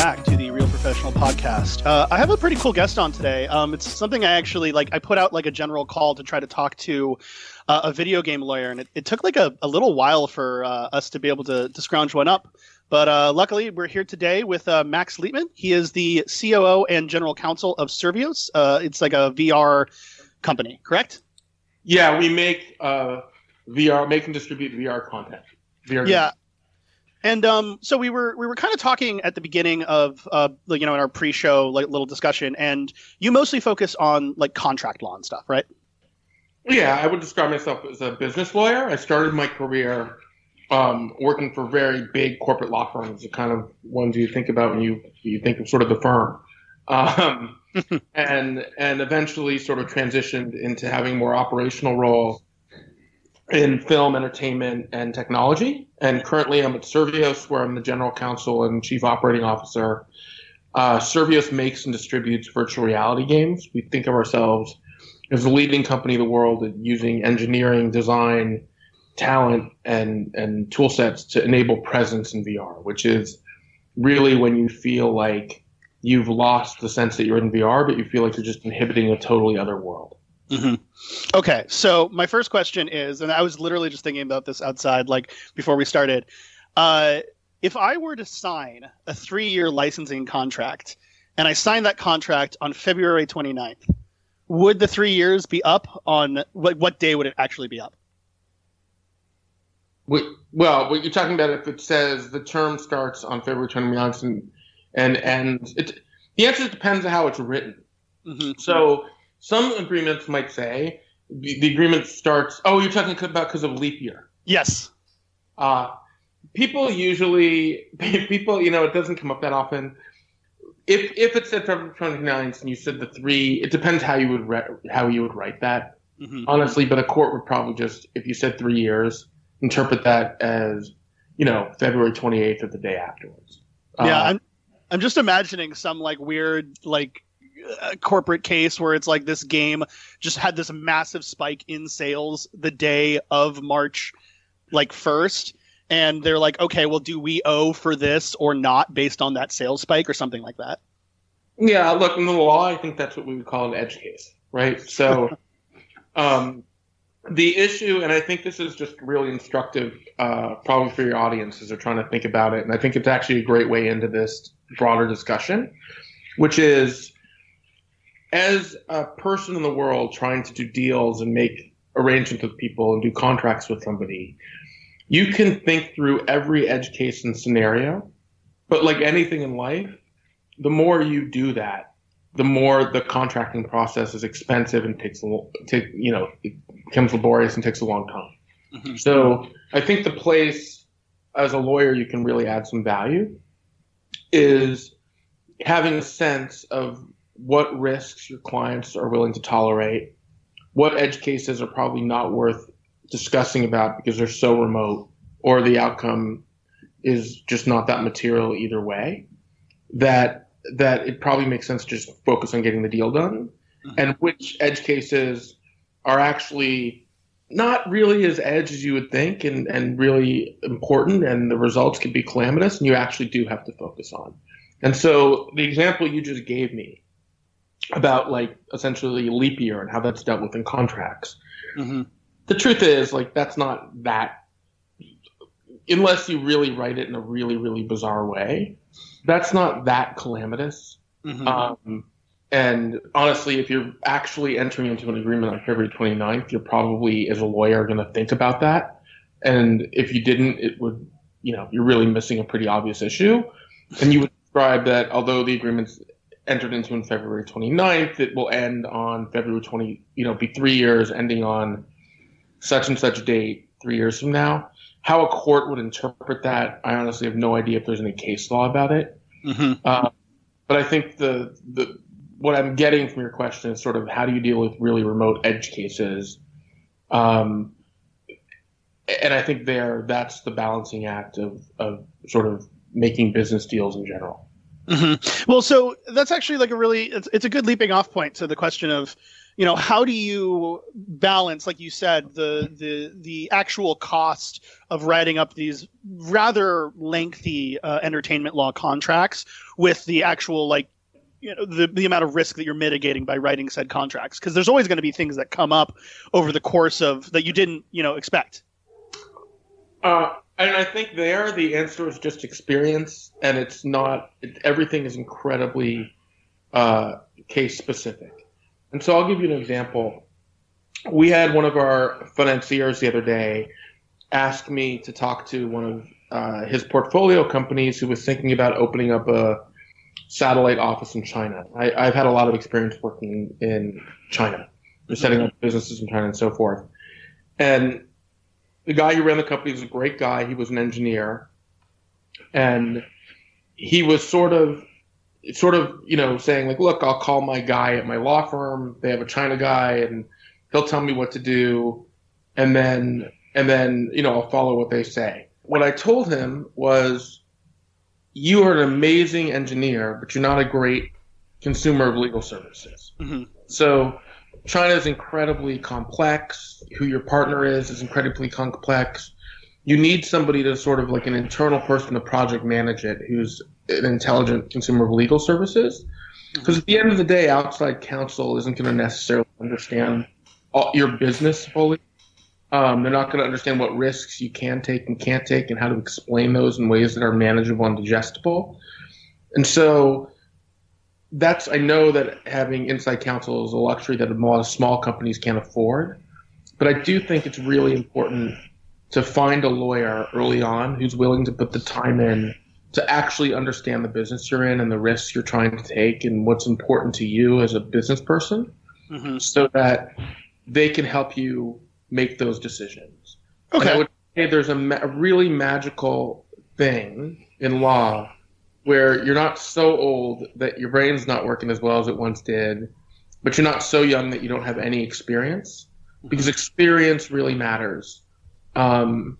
back to the Real Professional Podcast. Uh, I have a pretty cool guest on today. Um, it's something I actually like. I put out like a general call to try to talk to uh, a video game lawyer, and it, it took like a, a, little while for uh, us to be able to, to scrounge one up. But uh, luckily, we're here today with uh, Max Lietman. He is the COO and general counsel of Survios. Uh, it's like a VR company, correct? Yeah, we make VR, make and distribute VR content. VR yeah. Games. And um, so we were we were kind of talking at the beginning of uh, you know in our pre-show like little discussion, and you mostly focus on like contract law and stuff, right? Yeah, I would describe myself as a business lawyer. I started my career um, working for very big corporate law firms, the kind of ones you think about when you you think of sort of the firm, um, and and eventually sort of transitioned into having more operational role in film, entertainment, and technology. And currently, I'm at Survios, where I'm the general counsel and chief operating officer. Uh, Survios makes and distributes virtual reality games. We think of ourselves as the leading company in the world at using engineering, design, talent, and and tool sets to enable presence in VR, which is really when you feel like you've lost the sense that you're in VR, but you feel like you're just inhibiting a totally other world. Mm-hmm. Okay, so my first question is, and I was literally just thinking about this outside, like before we started. Uh, if I were to sign a three-year licensing contract, and I signed that contract on February 29th, would the three years be up on what, what day would it actually be up? Well, what you're talking about if it says the term starts on February 29th and and, and it, the answer depends on how it's written. Mm-hmm. So some agreements might say the, the agreement starts. Oh, you're talking about because of leap year. Yes. Uh, people usually people you know it doesn't come up that often. If if it said February 29th and you said the three, it depends how you would re- how you would write that. Mm-hmm. Honestly, but a court would probably just if you said three years, interpret that as you know February 28th or the day afterwards. Yeah, uh, I'm I'm just imagining some like weird like a corporate case where it's like this game just had this massive spike in sales the day of March like first. And they're like okay well do we owe for this or not based on that sales spike or something like that? Yeah look in the law i think that's what we would call an edge case right? So um, the issue and i think this is just really instructive uh, probably for your audience as they're trying to think about it and i think it's actually a great way into this broader discussion which is as a person in the world trying to do deals and make arrangements with people and do contracts with somebody, you can think through every edge case and scenario. But like anything in life, the more you do that, the more the contracting process is expensive and takes a take you know it becomes laborious and takes a long time. Mm-hmm. So I think the place as a lawyer you can really add some value is having a sense of what risks your clients are willing to tolerate, what edge cases are probably not worth discussing about because they're so remote or the outcome is just not that material either way that that it probably makes sense to just focus on getting the deal done mm-hmm. and which edge cases are actually not really as edge as you would think and, and really important and the results can be calamitous and you actually do have to focus on and so the example you just gave me about like essentially leap year and how that's dealt with in contracts. Mm-hmm. The truth is, like, that's not that, unless you really write it in a really, really bizarre way, that's not that calamitous. Mm-hmm. Um, and honestly, if you're actually entering into an agreement on February 29th, you're probably, as a lawyer, going to think about that. And if you didn't, it would, you know, you're really missing a pretty obvious issue. And you would describe that although the agreement's entered into on February 29th. It will end on February 20, you know, be three years ending on such and such date three years from now. How a court would interpret that, I honestly have no idea if there's any case law about it. Mm-hmm. Uh, but I think the, the what I'm getting from your question is sort of how do you deal with really remote edge cases? Um, and I think there that's the balancing act of, of sort of making business deals in general. Mm-hmm. Well, so that's actually like a really it's, it's a good leaping off point to the question of you know how do you balance like you said the the the actual cost of writing up these rather lengthy uh, entertainment law contracts with the actual like you know the, the amount of risk that you're mitigating by writing said contracts because there's always going to be things that come up over the course of that you didn't you know expect uh, and i think there the answer is just experience and it's not it, everything is incredibly uh, case specific and so i'll give you an example we had one of our financiers the other day ask me to talk to one of uh, his portfolio companies who was thinking about opening up a satellite office in China. I, have had a lot of experience working in China, setting up businesses in China and so forth. And the guy who ran the company was a great guy. He was an engineer, and he was sort of, sort of, you know, saying like, "Look, I'll call my guy at my law firm. They have a China guy, and he'll tell me what to do, and then, and then, you know, I'll follow what they say." What I told him was you are an amazing engineer, but you're not a great consumer of legal services. Mm-hmm. So China is incredibly complex. Who your partner is is incredibly complex. You need somebody to sort of like an internal person to project manage it who's an intelligent consumer of legal services. Because mm-hmm. at the end of the day, outside counsel isn't going to necessarily understand all, your business fully. Um, they're not going to understand what risks you can take and can't take and how to explain those in ways that are manageable and digestible. And so that's, I know that having inside counsel is a luxury that a lot of small companies can't afford. But I do think it's really important to find a lawyer early on who's willing to put the time in to actually understand the business you're in and the risks you're trying to take and what's important to you as a business person mm-hmm. so that they can help you make those decisions. Okay. And I would say there's a, ma- a really magical thing in law where you're not so old that your brain's not working as well as it once did, but you're not so young that you don't have any experience because mm-hmm. experience really matters. Um,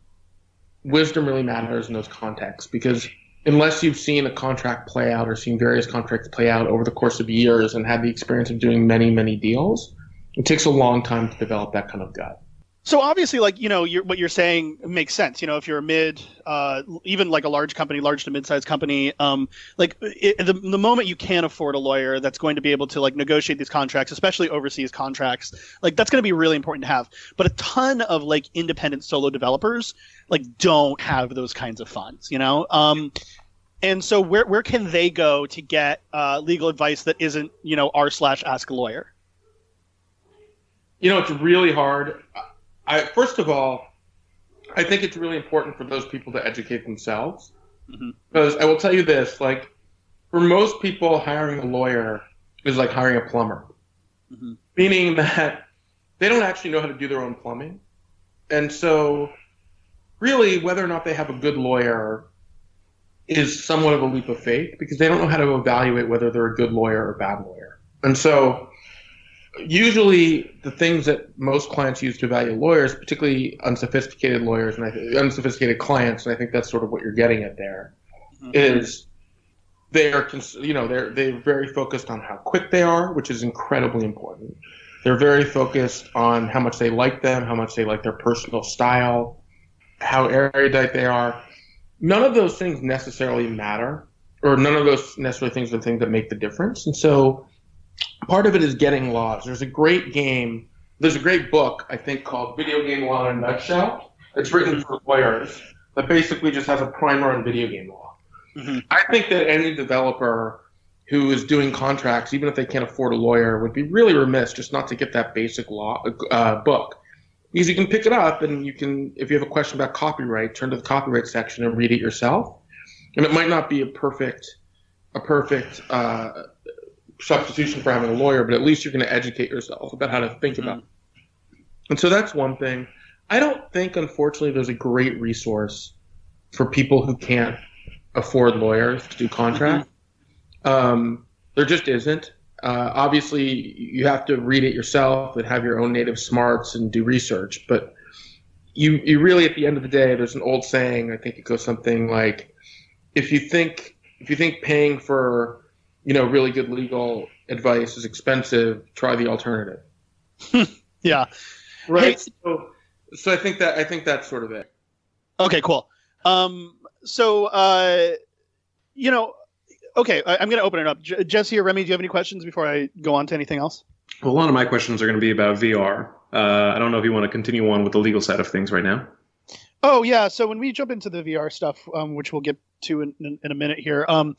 wisdom really matters in those contexts because unless you've seen a contract play out or seen various contracts play out over the course of years and had the experience of doing many, many deals, it takes a long time to develop that kind of gut. So obviously, like you know, you're, what you're saying makes sense. You know, if you're a mid, uh, even like a large company, large to mid-sized company, um, like it, the the moment you can't afford a lawyer that's going to be able to like negotiate these contracts, especially overseas contracts, like that's going to be really important to have. But a ton of like independent solo developers like don't have those kinds of funds. You know, um, and so where where can they go to get uh, legal advice that isn't you know r slash ask a lawyer? You know, it's really hard. I first of all, I think it's really important for those people to educate themselves. Mm-hmm. Because I will tell you this, like for most people, hiring a lawyer is like hiring a plumber, mm-hmm. meaning that they don't actually know how to do their own plumbing, and so really whether or not they have a good lawyer is somewhat of a leap of faith because they don't know how to evaluate whether they're a good lawyer or a bad lawyer, and so usually the things that most clients use to value lawyers, particularly unsophisticated lawyers and unsophisticated clients, and I think that's sort of what you're getting at there, mm-hmm. is they are you know they're they're very focused on how quick they are, which is incredibly important. They're very focused on how much they like them, how much they like their personal style, how erudite they are. None of those things necessarily matter, or none of those necessarily things are the things that make the difference. And so part of it is getting laws. There's a great game. There's a great book I think called Video Game Law in a Nutshell. It's written for lawyers that basically just has a primer on video game law. Mm-hmm. I think that any developer who is doing contracts, even if they can't afford a lawyer, would be really remiss just not to get that basic law uh, book. Because you can pick it up and you can, if you have a question about copyright, turn to the copyright section and read it yourself. And it might not be a perfect, a perfect uh, substitution for having a lawyer, but at least you're going to educate yourself about how to think mm-hmm. about it. And so that's one thing. I don't think, unfortunately, there's a great resource for people who can't afford lawyers to do contracts. Mm-hmm. Um, there just isn't. Uh, obviously, you have to read it yourself and have your own native smarts and do research. But you, you really, at the end of the day, there's an old saying. I think it goes something like, "If you think if you think paying for you know, really good legal advice is expensive, try the alternative. yeah. Right. Hey, so, so I think that I think that's sort of it. Okay, cool. Um, so uh, you know, okay, I, am going to open it up. J- Jesse or Remy, do you have any questions before I go on to anything else? Well, a lot of my questions are going to be about VR. Uh, I don't know if you want to continue on with the legal side of things right now. Oh yeah, so when we jump into the VR stuff, um, which we'll get to in, in, in a minute here, um,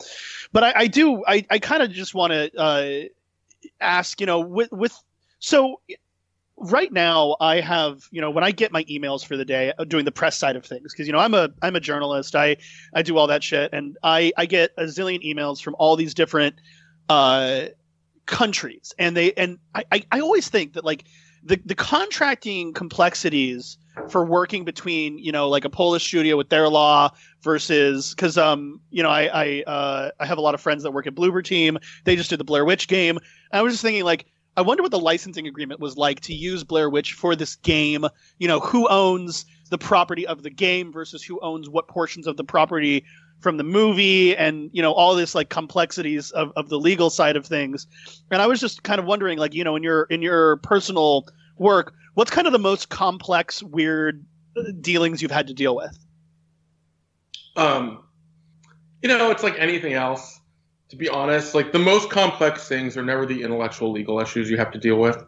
but I, I do, I, I kind of just want to uh, ask, you know, with with so right now I have, you know, when I get my emails for the day, uh, doing the press side of things, because you know I'm a I'm a journalist, I I do all that shit, and I I get a zillion emails from all these different uh, countries, and they and I I, I always think that like the the contracting complexities for working between you know like a Polish studio with their law versus because um you know I I uh, I have a lot of friends that work at Bloober Team. They just did the Blair Witch game. And I was just thinking like I wonder what the licensing agreement was like to use Blair Witch for this game. You know who owns the property of the game versus who owns what portions of the property from the movie and you know all this like complexities of, of the legal side of things. And i was just kind of wondering like you know in your in your personal work what's kind of the most complex weird uh, dealings you've had to deal with? Um you know it's like anything else to be honest. Like the most complex things are never the intellectual legal issues you have to deal with.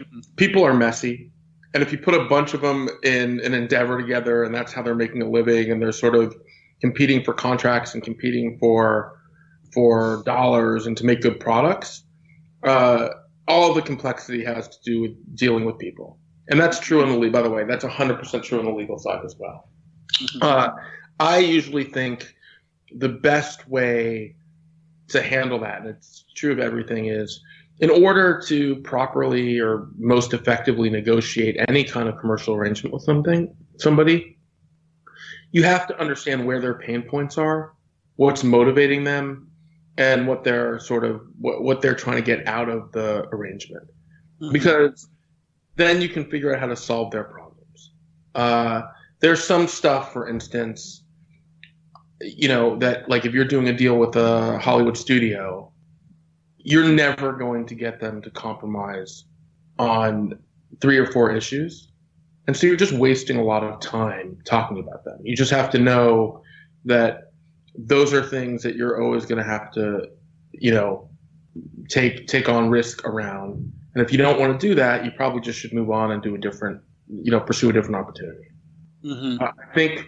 Mm-hmm. people are messy. And if you put a bunch of them in an endeavor together and that's how they're making a living and they're sort of competing for contracts and competing for for dollars and to make good products. Uh, all the complexity has to do with dealing with people, and that's true in the legal. By the way, that's 100% true on the legal side as well. Mm-hmm. Uh, I usually think the best way to handle that, and it's true of everything, is in order to properly or most effectively negotiate any kind of commercial arrangement with something, somebody, you have to understand where their pain points are, what's motivating them, and what they're sort of what, what they're trying to get out of the arrangement. Mm-hmm. Because then you can figure out how to solve their problems. Uh, there's some stuff, for instance, you know, that like if you're doing a deal with a Hollywood studio, you're never going to get them to compromise on three or four issues and so you're just wasting a lot of time talking about them. You just have to know that those are things that you're always going to have to, you know, take take on risk around. And if you don't want to do that, you probably just should move on and do a different, you know, pursue a different opportunity. Mm-hmm. I think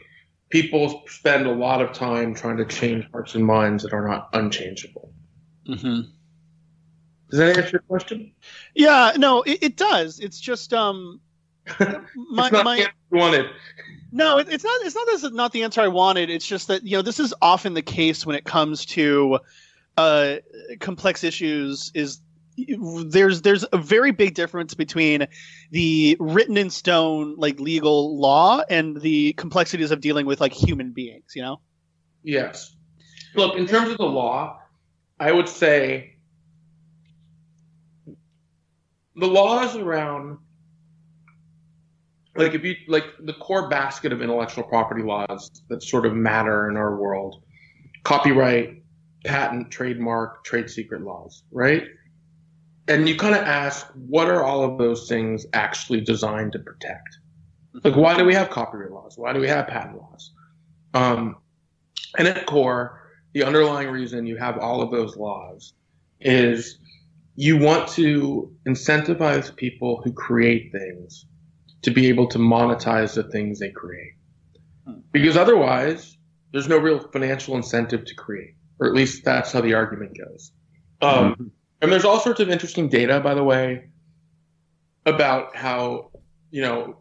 people spend a lot of time trying to change hearts and minds that are not unchangeable. Mm-hmm. Does that answer your question? Yeah, no, it, it does. It's just um, my, not my, wanted. No, it, it's not. It's not. This is not the answer I wanted. It's just that you know this is often the case when it comes to uh, complex issues. Is there's there's a very big difference between the written in stone like legal law and the complexities of dealing with like human beings. You know. Yes. Look, in terms of the law, I would say the laws around like if you like the core basket of intellectual property laws that sort of matter in our world copyright patent trademark trade secret laws right? And you kind of ask what are all of those things actually designed to protect? Like why do we have copyright laws? Why do we have patent laws? Um, and at core the underlying reason you have all of those laws is you want to incentivize people who create things to be able to monetize the things they create. Hmm. Because otherwise, there's no real financial incentive to create, or at least that's how the argument goes. Um, mm-hmm. And there's all sorts of interesting data, by the way, about how, you know,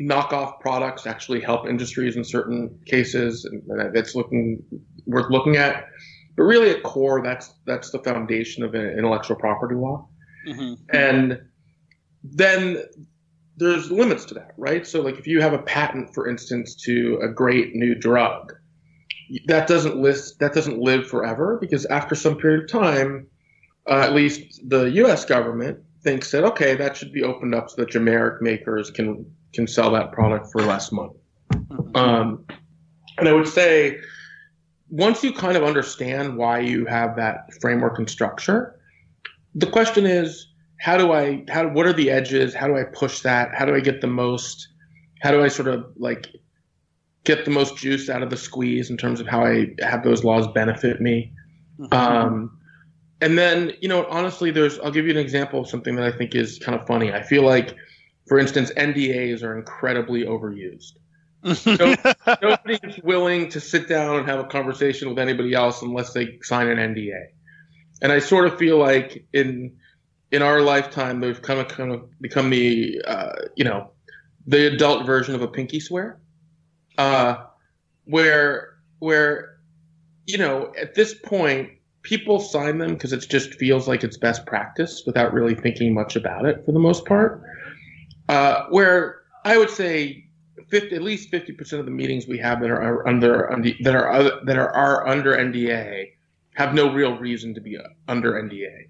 knockoff products actually help industries in certain cases, and that's looking worth looking at. But really, at core, that's that's the foundation of intellectual property law. Mm-hmm. And then there's limits to that, right? So, like if you have a patent, for instance, to a great new drug, that doesn't list that doesn't live forever because after some period of time, uh, at least the U.S. government thinks that okay, that should be opened up so that generic makers can can sell that product for less money. Mm-hmm. Um, and I would say once you kind of understand why you have that framework and structure, the question is how do I how what are the edges? How do I push that? How do I get the most? How do I sort of like get the most juice out of the squeeze in terms of how I have those laws benefit me? Mm-hmm. Um, and then you know honestly, there's I'll give you an example of something that I think is kind of funny. I feel like, for instance, NDAs are incredibly overused. nobody's willing to sit down and have a conversation with anybody else unless they sign an NDA. And I sort of feel like in in our lifetime, they've kind of kind of become the uh, you know the adult version of a pinky swear, uh, where where you know at this point people sign them because it just feels like it's best practice without really thinking much about it for the most part. Uh, where I would say 50, at least fifty percent of the meetings we have that are under, that are that are, are under NDA have no real reason to be under NDA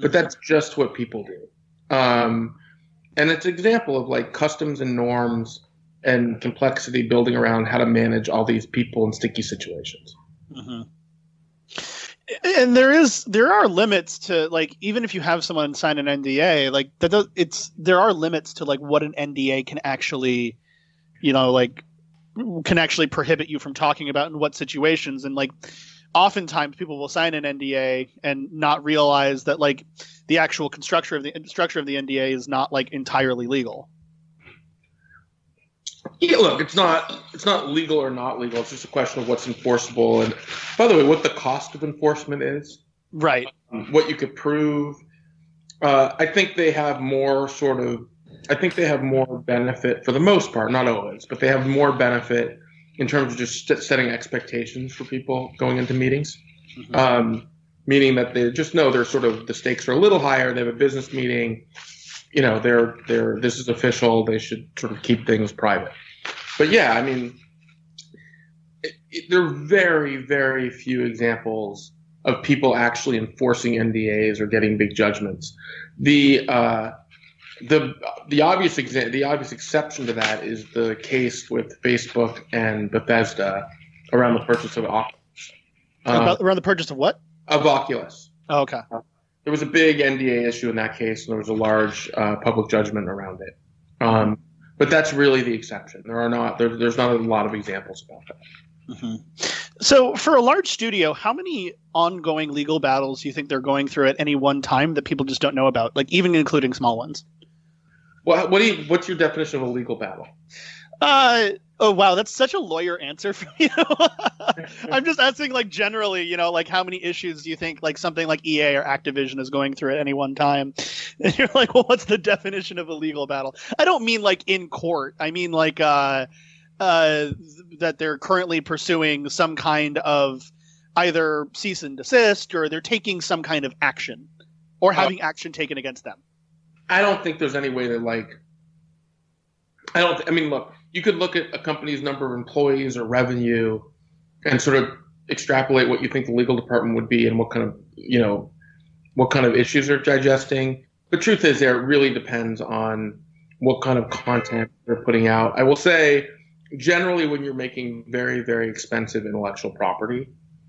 but that's just what people do. Um, and it's an example of like customs and norms and complexity building around how to manage all these people in sticky situations. Mm-hmm. And there is there are limits to like even if you have someone sign an NDA like that does, it's there are limits to like what an NDA can actually you know like can actually prohibit you from talking about in what situations and like oftentimes people will sign an NDA and not realize that like the actual structure of the structure of the NDA is not like entirely legal. Yeah, look, it's not it's not legal or not legal. It's just a question of what's enforceable. And by the way, what the cost of enforcement is, right? Um, what you could prove. Uh, I think they have more sort of. I think they have more benefit for the most part, not always, but they have more benefit in terms of just setting expectations for people going into meetings. Mm-hmm. Um, meaning that they just know they're sort of the stakes are a little higher. They have a business meeting. You know, they're they're this is official. They should sort of keep things private. But yeah, I mean, it, it, there are very very few examples of people actually enforcing NDAs or getting big judgments. The uh, the the obvious exa- the obvious exception to that is the case with Facebook and Bethesda around the purchase of Oculus. Uh, around the purchase of what? Of Oculus. Oh, okay. Uh, there was a big NDA issue in that case, and there was a large uh, public judgment around it. Um, but that's really the exception. There are not there, there's not a lot of examples about that. Mm-hmm. So, for a large studio, how many ongoing legal battles do you think they're going through at any one time that people just don't know about? Like even including small ones. Well, what do you? What's your definition of a legal battle? Uh oh wow, that's such a lawyer answer for you. I'm just asking like generally, you know, like how many issues do you think like something like EA or Activision is going through at any one time? And you're like, well, what's the definition of a legal battle? I don't mean like in court. I mean like uh uh that they're currently pursuing some kind of either cease and desist or they're taking some kind of action or having action taken against them. I don't think there's any way to like. I don't. I mean, look, you could look at a company's number of employees or revenue, and sort of extrapolate what you think the legal department would be and what kind of you know what kind of issues they're digesting. The truth is, there it really depends on what kind of content they're putting out. I will say, generally, when you're making very very expensive intellectual property,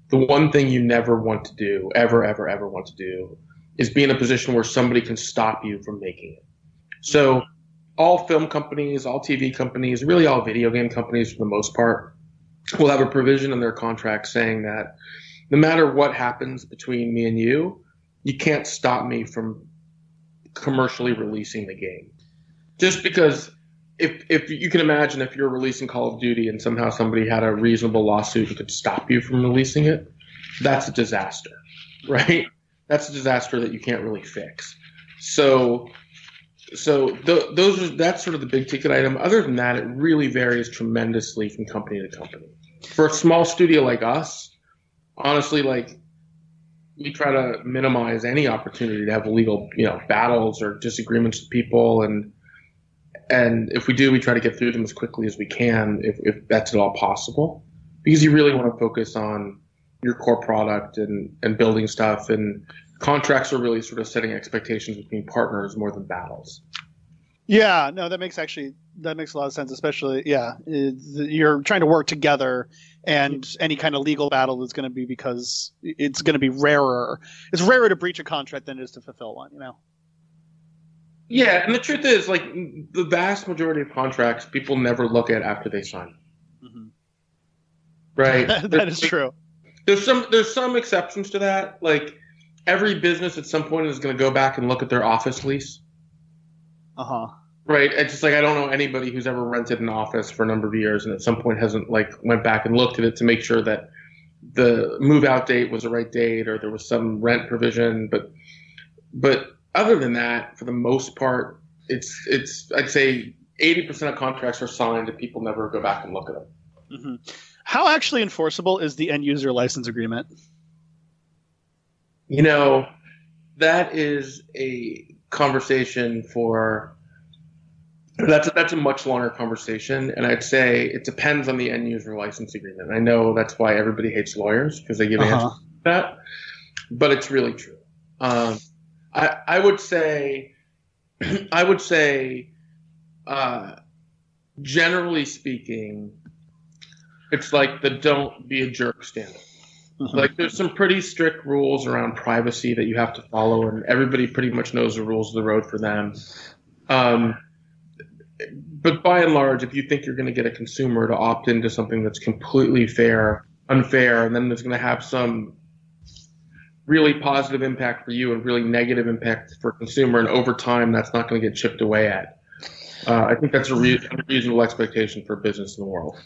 the one thing you never want to do, ever ever ever want to do, is be in a position where somebody can stop you from making it. So all film companies, all TV companies, really all video game companies for the most part, will have a provision in their contract saying that no matter what happens between me and you, you can't stop me from commercially releasing the game. Just because if if you can imagine if you're releasing Call of Duty and somehow somebody had a reasonable lawsuit and could stop you from releasing it, that's a disaster, right? That's a disaster that you can't really fix. So, so th- those are that's sort of the big ticket item. Other than that, it really varies tremendously from company to company. For a small studio like us, honestly, like we try to minimize any opportunity to have legal, you know, battles or disagreements with people, and and if we do, we try to get through them as quickly as we can, if, if that's at all possible, because you really want to focus on your core product and, and building stuff and contracts are really sort of setting expectations between partners more than battles. Yeah, no, that makes actually that makes a lot of sense. Especially, yeah, you're trying to work together, and any kind of legal battle is going to be because it's going to be rarer. It's rarer to breach a contract than it is to fulfill one. You know. Yeah, and the truth is, like the vast majority of contracts, people never look at after they sign. Mm-hmm. Right. that is true. There's some there's some exceptions to that. Like every business at some point is going to go back and look at their office lease. Uh huh. Right. It's just like I don't know anybody who's ever rented an office for a number of years and at some point hasn't like went back and looked at it to make sure that the move out date was the right date or there was some rent provision. But but other than that, for the most part, it's it's I'd say eighty percent of contracts are signed and people never go back and look at them. Mm-hmm. How actually enforceable is the end user license agreement? You know, that is a conversation for that's a, that's a much longer conversation, and I'd say it depends on the end user license agreement. I know that's why everybody hates lawyers because they give uh-huh. answers to that, but it's really true. Um, I I would say I would say, uh, generally speaking, it's like the don't be a jerk standard. Mm-hmm. Like there's some pretty strict rules around privacy that you have to follow, and everybody pretty much knows the rules of the road for them. Um, but by and large, if you think you're going to get a consumer to opt into something that's completely fair, unfair, and then it's going to have some really positive impact for you and really negative impact for consumer, and over time, that's not going to get chipped away at. Uh, I think that's a re- reasonable expectation for business in the world.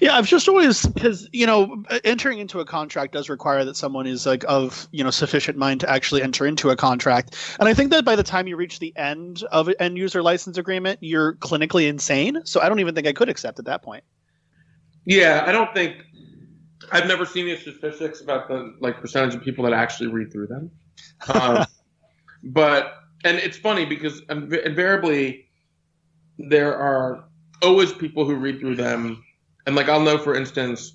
Yeah, I've just always because you know entering into a contract does require that someone is like of you know sufficient mind to actually enter into a contract, and I think that by the time you reach the end of an end user license agreement, you're clinically insane. So I don't even think I could accept at that point. Yeah, I don't think I've never seen any statistics about the like percentage of people that actually read through them. Um, but and it's funny because invariably there are always people who read through them, and like I'll know, for instance,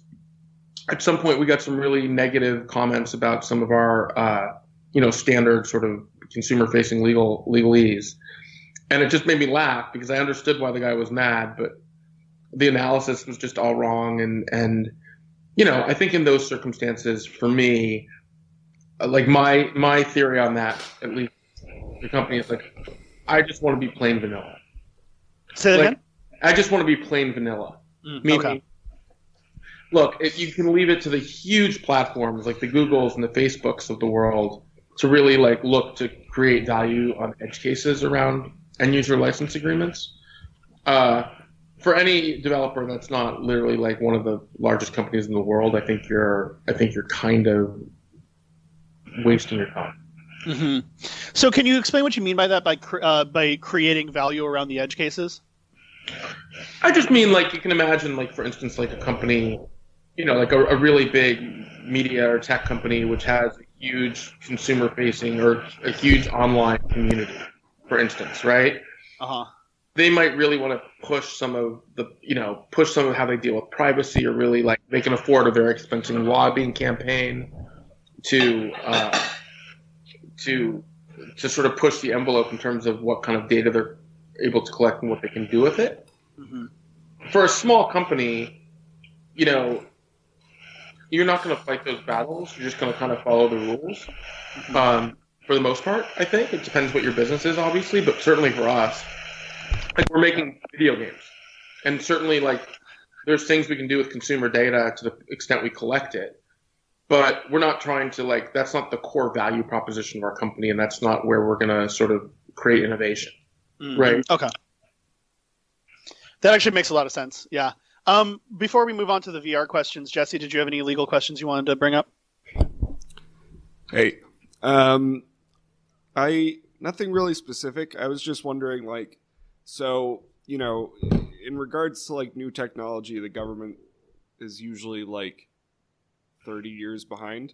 at some point we got some really negative comments about some of our, uh, you know, standard sort of consumer-facing legal legalese, and it just made me laugh because I understood why the guy was mad, but the analysis was just all wrong, and and you know, I think in those circumstances, for me, uh, like my my theory on that, at least the company is like, I just want to be plain vanilla. Say that like, again. I just want to be plain vanilla. Mm, Meaning, okay. look, if you can leave it to the huge platforms like the Googles and the Facebooks of the world to really like look to create value on edge cases around end user license agreements. Uh, for any developer that's not literally like one of the largest companies in the world, I think you're I think you're kind of wasting your time. Mm-hmm. So, can you explain what you mean by that by uh, by creating value around the edge cases? I just mean like you can imagine, like for instance, like a company, you know, like a, a really big media or tech company which has a huge consumer-facing or a huge online community, for instance, right? Uh huh. They might really want to push some of the, you know, push some of how they deal with privacy, or really like they can afford a very expensive lobbying campaign to uh, to to sort of push the envelope in terms of what kind of data they're able to collect and what they can do with it. Mm-hmm. For a small company, you know, you're not going to fight those battles. You're just going to kind of follow the rules. Mm-hmm. Um, for the most part, I think it depends what your business is, obviously, but certainly for us, like we're making video games, and certainly like there's things we can do with consumer data to the extent we collect it but we're not trying to like that's not the core value proposition of our company and that's not where we're going to sort of create innovation mm, right. Okay. That actually makes a lot of sense. Yeah. Um, before we move on to the vr questions jesse did you have any legal questions you wanted to bring up? Hey um, i nothing really specific. I was just wondering like so you know in regards to like new technology the government is usually like 30 years behind.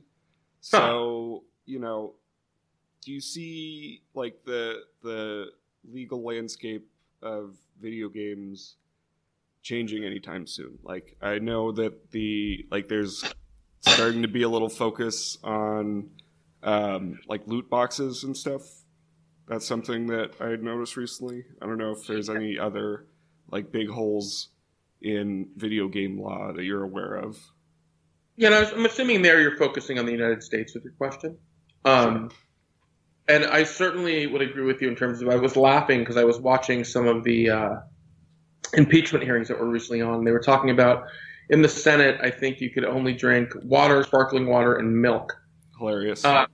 So, you know, do you see like the the legal landscape of video games changing anytime soon? Like I know that the like there's starting to be a little focus on um, like loot boxes and stuff. That's something that I noticed recently. I don't know if there's any other like big holes in video game law that you're aware of. Yeah, I'm assuming there you're focusing on the United States with your question. Um, and I certainly would agree with you in terms of I was laughing because I was watching some of the uh, impeachment hearings that were recently on. They were talking about in the Senate. I think you could only drink water, sparkling water, and milk. Hilarious. Uh,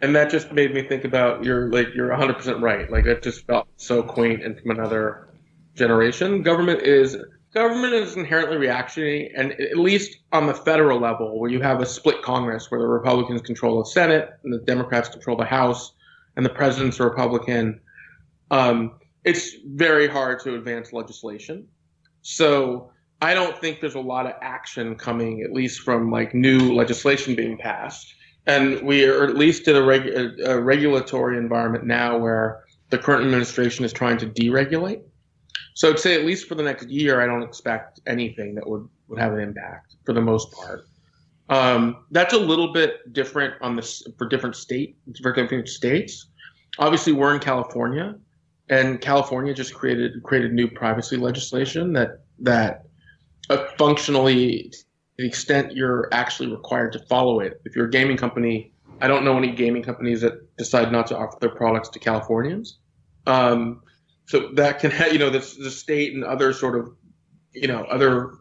and that just made me think about you're like you're 100% right. Like that just felt so quaint and from another generation. Government is government is inherently reactionary, and at least on the federal level, where you have a split Congress, where the Republicans control the Senate and the Democrats control the House, and the president's a Republican, um, it's very hard to advance legislation. So I don't think there's a lot of action coming, at least from like new legislation being passed. And we are at least in a, reg- a regulatory environment now where the current administration is trying to deregulate. So I'd say at least for the next year, I don't expect anything that would, would have an impact for the most part. Um, that's a little bit different on this for different state for different states. Obviously, we're in California, and California just created created new privacy legislation that that uh, functionally, to the extent you're actually required to follow it. If you're a gaming company, I don't know any gaming companies that decide not to offer their products to Californians. Um, so that can you know, the, the state and other sort of, you know, other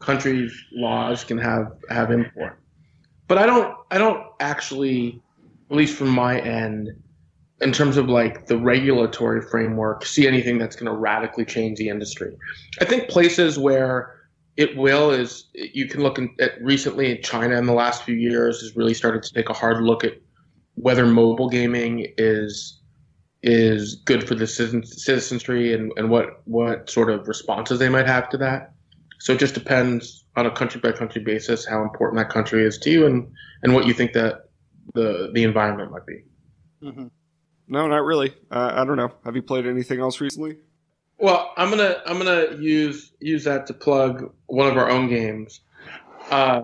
countries' laws can have have import. But I don't, I don't actually, at least from my end, in terms of like the regulatory framework, see anything that's going to radically change the industry. I think places where it will is you can look at recently in China in the last few years has really started to take a hard look at whether mobile gaming is is good for the citizenry and, and what what sort of responses they might have to that. So it just depends on a country by country basis how important that country is to you and, and what you think that the the environment might be. Mm-hmm. No, not really. Uh, I don't know. Have you played anything else recently? Well, I'm gonna I'm gonna use use that to plug one of our own games. Uh,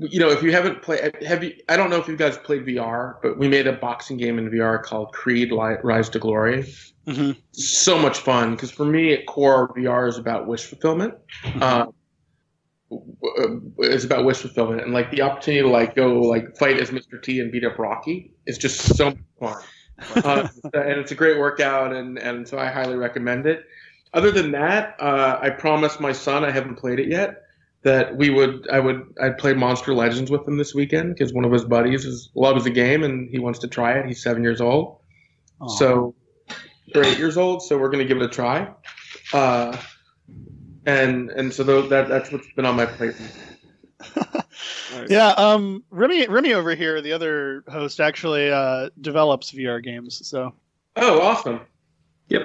you know, if you haven't played, have you? I don't know if you guys played VR, but we made a boxing game in VR called Creed: Rise to Glory. Mm-hmm. So much fun because for me, at core, VR is about wish fulfillment. Mm-hmm. Uh, it's about wish fulfillment and like the opportunity to like go like fight as Mr. T and beat up Rocky is just so fun. uh, and it's a great workout, and and so I highly recommend it. Other than that, uh, I promised my son I haven't played it yet that we would I would I'd play Monster Legends with him this weekend because one of his buddies is, loves the game and he wants to try it. He's seven years old, Aww. so or eight years old. So we're gonna give it a try. Uh, and and so that that's what's been on my plate. Yeah, um, Remy Remy over here, the other host, actually uh, develops VR games. So. Oh, awesome! Yep,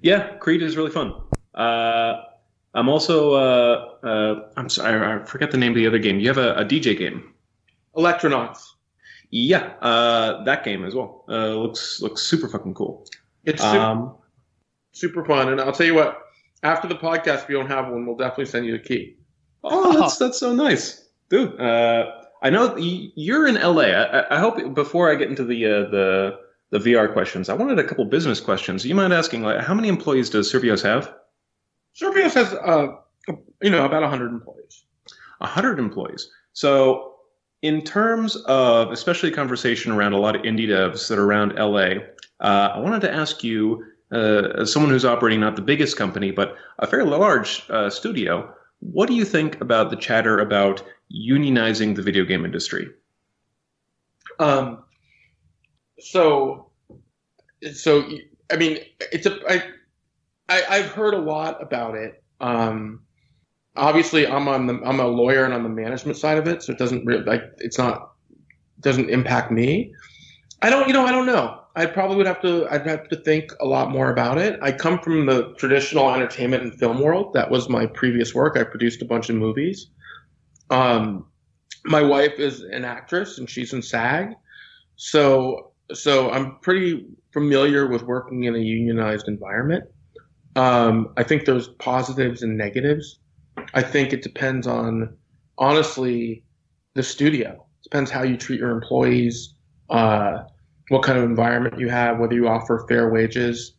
yeah, Creed is really fun. Uh, I'm also uh, uh, I'm sorry, I forget the name of the other game. You have a, a DJ game. Electronauts. Yeah, uh, that game as well. Uh, looks looks super fucking cool. It's super, um, super fun, and I'll tell you what. After the podcast, if you don't have one, we'll definitely send you a key. Oh, that's that's so nice, dude. Uh, I know you're in LA. I, I, hope before I get into the uh, the the VR questions, I wanted a couple business questions. You mind asking, like, how many employees does Survios have? Survios has, uh, you know, about 100 employees. 100 employees. So, in terms of especially conversation around a lot of indie devs that are around LA, uh, I wanted to ask you, uh, as someone who's operating not the biggest company, but a fairly large uh, studio, what do you think about the chatter about unionizing the video game industry? Um, so, so I mean, it's a I, I I've heard a lot about it. Um, obviously, I'm on the I'm a lawyer and on the management side of it, so it doesn't really like it's not doesn't impact me. I don't, you know, I don't know. I probably would have to. I'd have to think a lot more about it. I come from the traditional entertainment and film world. That was my previous work. I produced a bunch of movies. Um, my wife is an actress and she's in SAG, so so I'm pretty familiar with working in a unionized environment. Um, I think there's positives and negatives. I think it depends on honestly the studio. It depends how you treat your employees, uh, what kind of environment you have, whether you offer fair wages.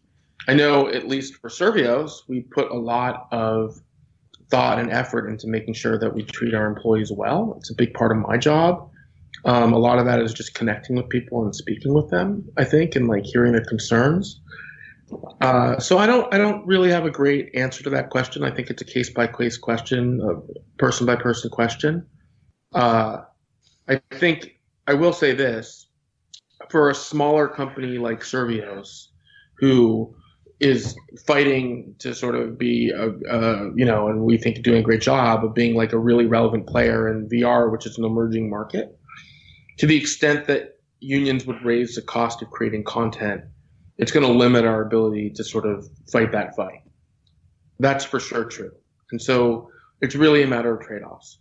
I know at least for Survios, we put a lot of thought and effort into making sure that we treat our employees well. It's a big part of my job. Um, a lot of that is just connecting with people and speaking with them, I think, and like hearing their concerns. Uh, so I don't I don't really have a great answer to that question. I think it's a case by case question, a person by person question. Uh, I think I will say this for a smaller company like Survios, who is fighting to sort of be a, a, you know, and we think doing a great job of being like a really relevant player in VR, which is an emerging market. To the extent that unions would raise the cost of creating content, it's going to limit our ability to sort of fight that fight. That's for sure true. And so it's really a matter of trade-offs.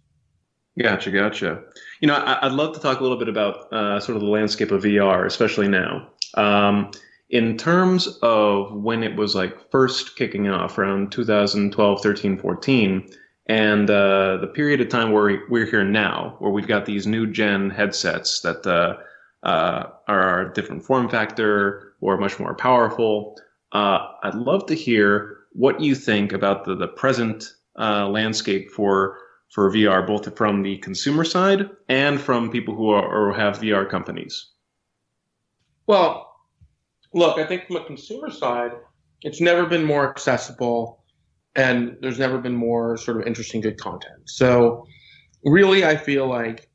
Gotcha, gotcha. You know, I, would love to talk a little bit about uh, sort of the landscape of VR, especially now. Um, in terms of when it was like first kicking off around 2012, 13, 14, and uh, the period of time where we, are here now, where we've got these new gen headsets that uh, uh, are different form factor or much more powerful. Uh, I'd love to hear what you think about the, the present uh, landscape for for VR, both from the consumer side and from people who are or have VR companies? Well, look, I think from a consumer side, it's never been more accessible and there's never been more sort of interesting good content. So really I feel like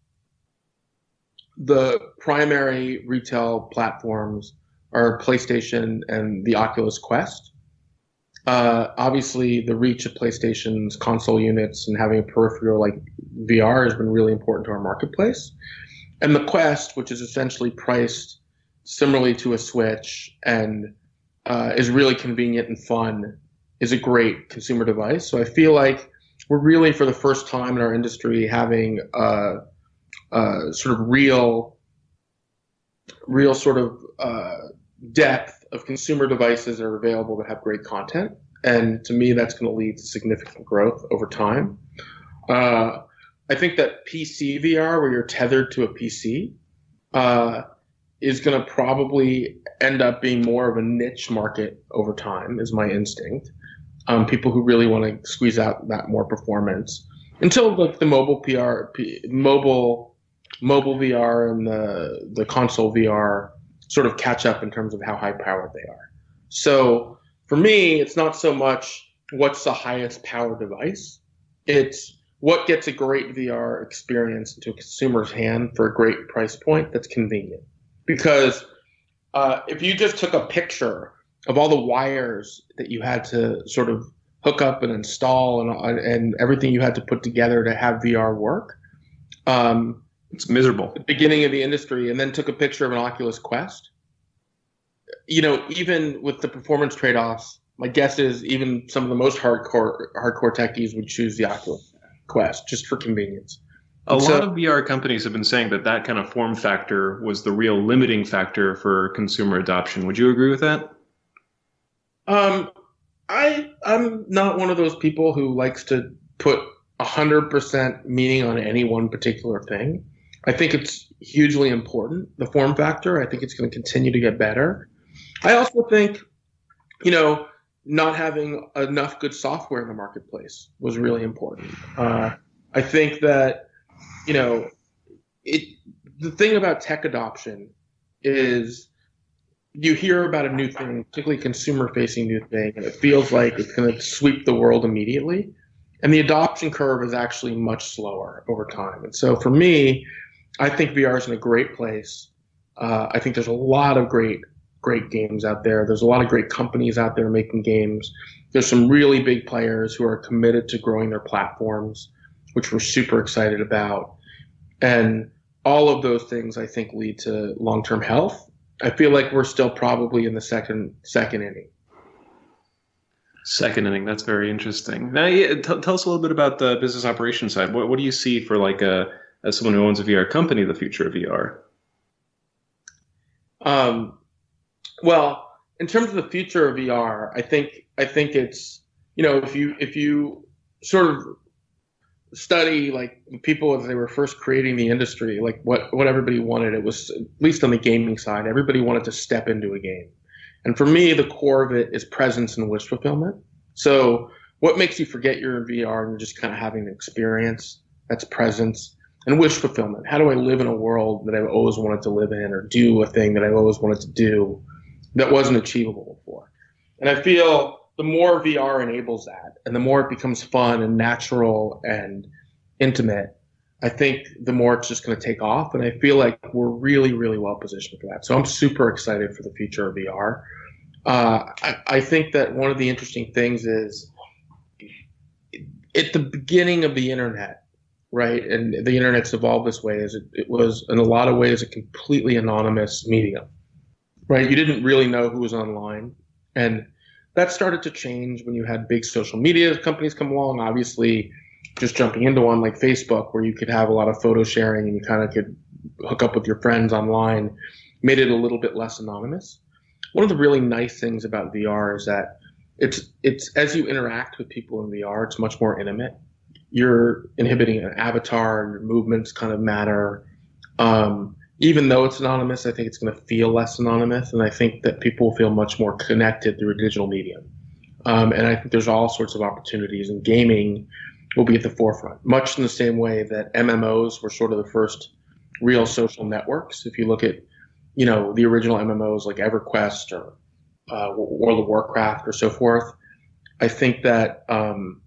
the primary retail platforms are PlayStation and the Oculus Quest. Uh, obviously, the reach of PlayStation's console units and having a peripheral like VR has been really important to our marketplace. And the Quest, which is essentially priced similarly to a Switch and uh, is really convenient and fun, is a great consumer device. So I feel like we're really, for the first time in our industry, having a, a sort of real, real sort of uh, depth of consumer devices that are available that have great content. And to me, that's going to lead to significant growth over time. Uh, I think that PC VR, where you're tethered to a PC, uh, is going to probably end up being more of a niche market over time, is my instinct. Um, people who really want to squeeze out that more performance until like the mobile PR, mobile, mobile VR and the the console VR sort of catch up in terms of how high powered they are. So for me, it's not so much what's the highest power device. It's what gets a great VR experience into a consumer's hand for a great price point that's convenient. Because uh, if you just took a picture of all the wires that you had to sort of hook up and install and, and everything you had to put together to have VR work, um, it's miserable. The beginning of the industry, and then took a picture of an Oculus Quest. You know, even with the performance trade-offs, my guess is even some of the most hardcore hardcore techies would choose the Oculus Quest just for convenience. A and lot so, of VR companies have been saying that that kind of form factor was the real limiting factor for consumer adoption. Would you agree with that? Um, I I'm not one of those people who likes to put 100% meaning on any one particular thing. I think it's hugely important, the form factor. I think it's going to continue to get better. I also think, you know, not having enough good software in the marketplace was really important. Uh, I think that, you know, it, the thing about tech adoption is you hear about a new thing, particularly consumer facing new thing, and it feels like it's going to sweep the world immediately. And the adoption curve is actually much slower over time. And so for me, I think VR is in a great place. Uh, I think there's a lot of great, great games out there. There's a lot of great companies out there making games. There's some really big players who are committed to growing their platforms, which we're super excited about. And all of those things, I think, lead to long-term health. I feel like we're still probably in the second second inning. Second inning. That's very interesting. Now, yeah, t- tell us a little bit about the business operations side. What, what do you see for like a as someone who owns a VR company, the future of VR? Um, well, in terms of the future of VR, I think I think it's you know if you if you sort of study like people as they were first creating the industry, like what what everybody wanted, it was at least on the gaming side, everybody wanted to step into a game, and for me, the core of it is presence and wish fulfillment. So, what makes you forget you're in VR and you're just kind of having an experience? That's presence and wish fulfillment. How do I live in a world that I've always wanted to live in or do a thing that I've always wanted to do that wasn't achievable before? And I feel the more VR enables that and the more it becomes fun and natural and intimate, I think the more it's just going to take off. And I feel like we're really, really well positioned for that. So I'm super excited for the future of VR. Uh, I, I think that one of the interesting things is at the beginning of the internet, right? And the internet's evolved this way is it, it was in a lot of ways a completely anonymous medium, right? You didn't really know who was online. And that started to change when you had big social media companies come along. Obviously, just jumping into one like Facebook, where you could have a lot of photo sharing and you kind of could hook up with your friends online, made it a little bit less anonymous. One of the really nice things about VR is that it's it's as you interact with people in VR, it's much more intimate. You're inhibiting an avatar, and your movements kind of matter. Um, even though it's anonymous, I think it's going to feel less anonymous, and I think that people will feel much more connected through a digital medium. Um, and I think there's all sorts of opportunities, and gaming will be at the forefront, much in the same way that MMOs were sort of the first real social networks. If you look at, you know, the original MMOs like EverQuest or uh, World of Warcraft or so forth, I think that um,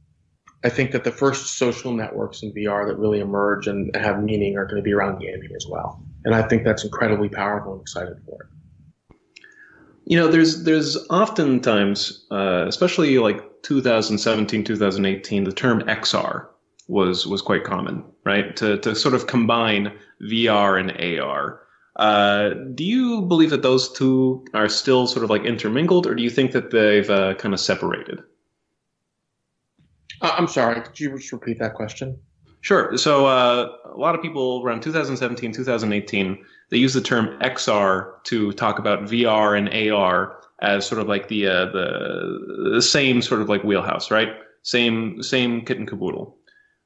I think that the first social networks in VR that really emerge and have meaning are going to be around gaming as well. And I think that's incredibly powerful and excited for it. You know, there's there's oftentimes, uh, especially like 2017, 2018, the term XR was was quite common, right? To to sort of combine VR and AR. Uh, do you believe that those two are still sort of like intermingled, or do you think that they've uh, kind of separated? Uh, I'm sorry, could you just repeat that question? Sure. So uh, a lot of people around 2017, 2018, they use the term XR to talk about VR and AR as sort of like the uh, the, the same sort of like wheelhouse, right? Same same kit and caboodle.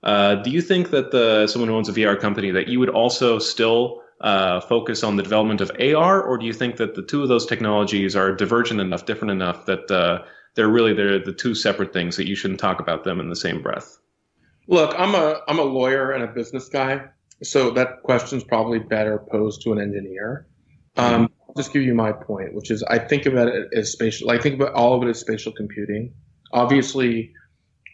Uh, do you think that the someone who owns a VR company that you would also still uh, focus on the development of AR, or do you think that the two of those technologies are divergent enough, different enough that uh, they're really they're the two separate things that you shouldn't talk about them in the same breath? Look, I'm a I'm a lawyer and a business guy, so that question's probably better posed to an engineer. Um, I'll just give you my point, which is I think about it as spatial. I think about all of it as spatial computing. Obviously,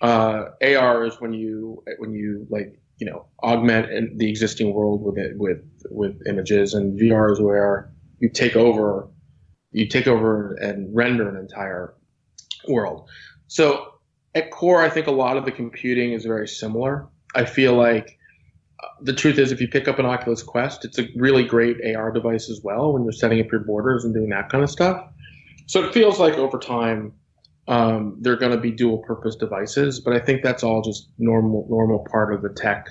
uh, AR is when you when you like you know augment the existing world with it with with images, and VR is where you take over you take over and render an entire world. So at core, I think a lot of the computing is very similar. I feel like uh, the truth is, if you pick up an Oculus Quest, it's a really great AR device as well when you're setting up your borders and doing that kind of stuff. So it feels like over time, um, they're going to be dual purpose devices, but I think that's all just normal normal part of the tech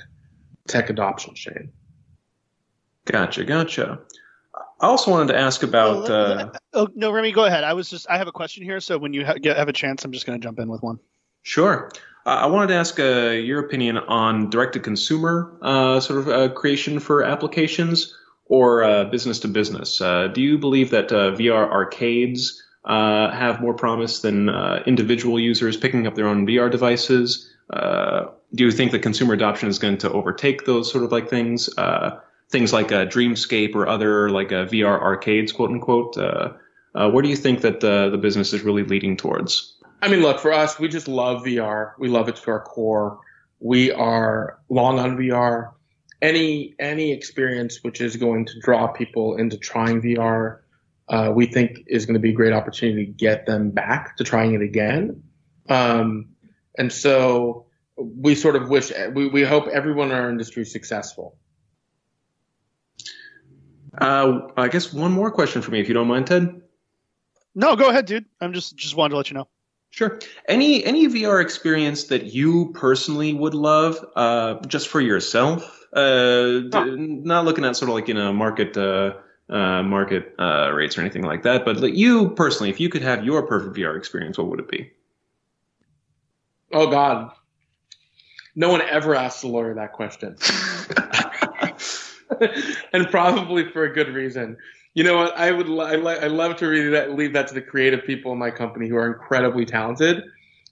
tech adoption chain. Gotcha, gotcha. I also wanted to ask about. Uh, oh no, Remy, go ahead. I was just I have a question here, so when you ha- get, have a chance, I'm just going to jump in with one. Sure. Uh, I wanted to ask uh, your opinion on direct to consumer uh, sort of uh, creation for applications or uh, business to business. Uh, do you believe that VR arcades have more promise than individual users picking up their own VR devices? do you think that consumer adoption is going to overtake those sort of like things? Things like Dreamscape or other like a VR arcades, quote unquote. where do you think that the, the business is really leading towards? I mean, look, for us, we just love VR. We love it to our core. We are long on VR. Any any experience which is going to draw people into trying VR, uh, we think is going to be a great opportunity to get them back to trying it again. Um, and so we sort of wish we, we hope everyone in our industry is successful. Uh, I guess one more question for me, if you don't mind, Ted. No, go ahead, dude. I'm just just wanted to let you know. Sure. Any any VR experience that you personally would love, uh, just for yourself? Uh, huh. Not looking at sort of like you know market uh, uh, market uh, rates or anything like that, but like you personally, if you could have your perfect VR experience, what would it be? Oh God, no one ever asked the lawyer that question, and probably for a good reason. You know what? I would I, I love to read that, leave that to the creative people in my company who are incredibly talented,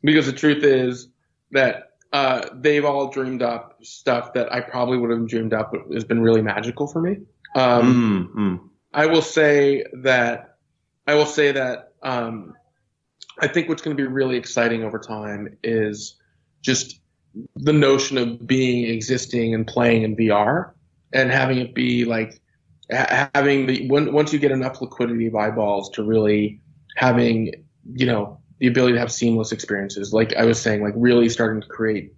because the truth is that uh, they've all dreamed up stuff that I probably would have dreamed up, but has been really magical for me. Um, Mm, mm. I will say that I will say that um, I think what's going to be really exciting over time is just the notion of being existing and playing in VR and having it be like having the when, once you get enough liquidity of eyeballs to really having you know the ability to have seamless experiences like I was saying like really starting to create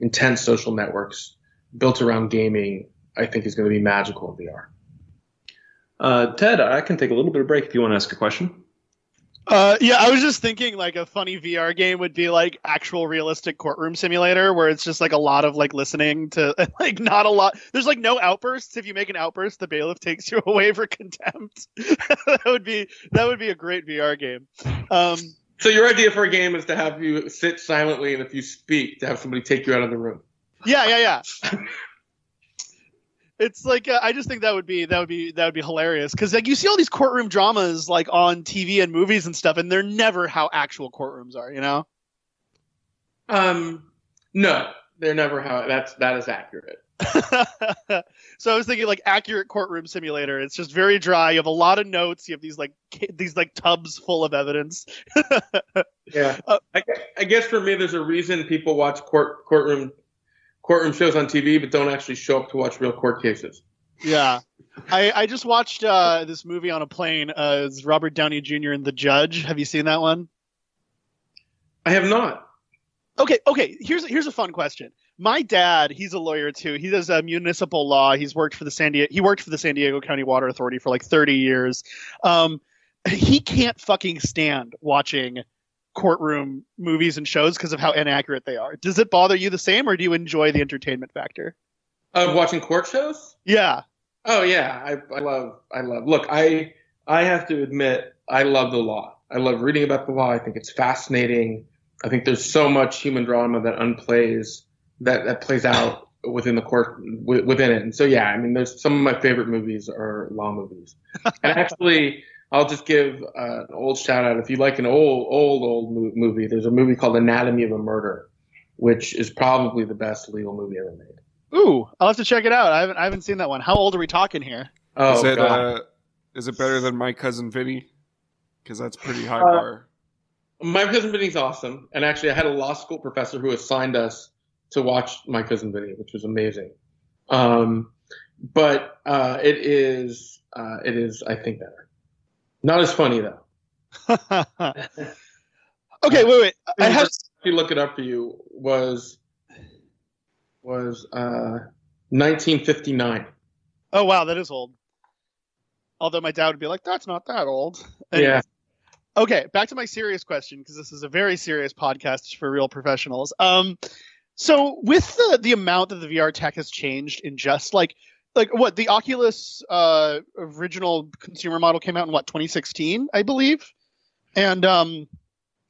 intense social networks built around gaming I think is going to be magical in VR. Uh, Ted, I can take a little bit of break if you want to ask a question. Uh, yeah, I was just thinking like a funny VR game would be like actual realistic courtroom simulator, where it's just like a lot of like listening to like not a lot. There's like no outbursts. If you make an outburst, the bailiff takes you away for contempt. that would be that would be a great VR game. Um, So your idea for a game is to have you sit silently, and if you speak, to have somebody take you out of the room. yeah, yeah, yeah. It's like uh, I just think that would be that would be that would be hilarious because like you see all these courtroom dramas like on TV and movies and stuff, and they're never how actual courtrooms are. You know? Um, no, they're never how. That's that is accurate. so I was thinking like accurate courtroom simulator. It's just very dry. You have a lot of notes. You have these like these like tubs full of evidence. Yeah, Uh, I, I guess for me, there's a reason people watch court courtroom courtroom shows on TV, but don't actually show up to watch real court cases. yeah. I, I just watched uh, this movie on a plane. Uh, it's Robert Downey Jr. and The Judge. Have you seen that one? I have not. Okay, okay. Here's here's a fun question. My dad, he's a lawyer too. He does uh, municipal law. He's worked for the San Diego. He worked for the San Diego County Water Authority for like 30 years. Um, he can't fucking stand watching courtroom movies and shows because of how inaccurate they are. Does it bother you the same, or do you enjoy the entertainment factor? Of watching court shows? Yeah. Oh yeah, I, I love I love. Look, I I have to admit I love the law. I love reading about the law. I think it's fascinating. I think there's so much human drama that unplays that that plays out within the court wi- within it. And so yeah, I mean, there's some of my favorite movies are law movies. And actually, I'll just give uh, an old shout out. If you like an old old old movie, there's a movie called Anatomy of a Murder, which is probably the best legal movie ever made. Ooh, I'll have to check it out. I haven't I haven't seen that one. How old are we talking here? Oh is it uh, is it better than my cousin Vinny? Because that's pretty high Uh, bar. My cousin Vinny's awesome, and actually, I had a law school professor who assigned us to watch My Cousin Vinny, which was amazing. Um, but uh, it is, uh, it is, I think, better. Not as funny though. okay, wait, wait. I have you look it up for you, was was uh, 1959. Oh wow, that is old. Although my dad would be like, "That's not that old." Yeah. Okay, back to my serious question because this is a very serious podcast for real professionals. Um, so with the the amount that the VR tech has changed in just like like what the Oculus uh, original consumer model came out in what 2016, I believe, and um,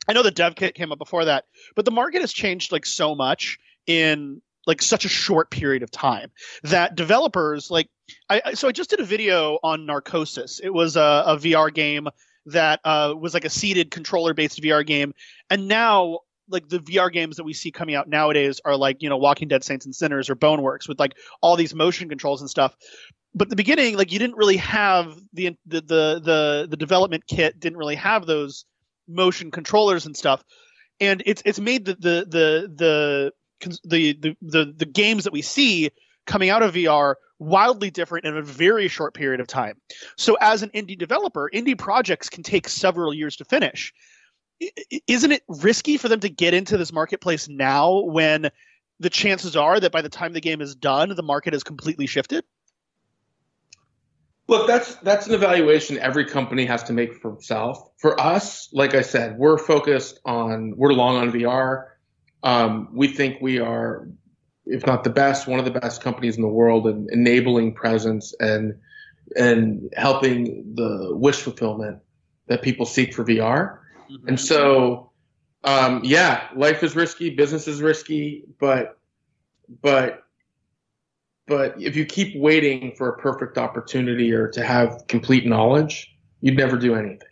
I know the dev kit came up before that, but the market has changed like so much in like such a short period of time that developers like I, so I just did a video on Narcosis. It was a, a VR game that uh, was like a seated controller based VR game, and now like the VR games that we see coming out nowadays are like you know Walking Dead Saints and Sinners or Boneworks with like all these motion controls and stuff. But the beginning, like you didn't really have the the the the, the development kit didn't really have those motion controllers and stuff, and it's it's made the the the the the the, the, the games that we see coming out of VR wildly different in a very short period of time. So as an indie developer, indie projects can take several years to finish. Isn't it risky for them to get into this marketplace now when the chances are that by the time the game is done, the market has completely shifted? Look, that's that's an evaluation every company has to make for itself. For us, like I said, we're focused on we're long on VR. Um, we think we are, if not the best, one of the best companies in the world in enabling presence and and helping the wish fulfillment that people seek for VR. And so, um, yeah, life is risky, business is risky, but but but if you keep waiting for a perfect opportunity or to have complete knowledge, you'd never do anything.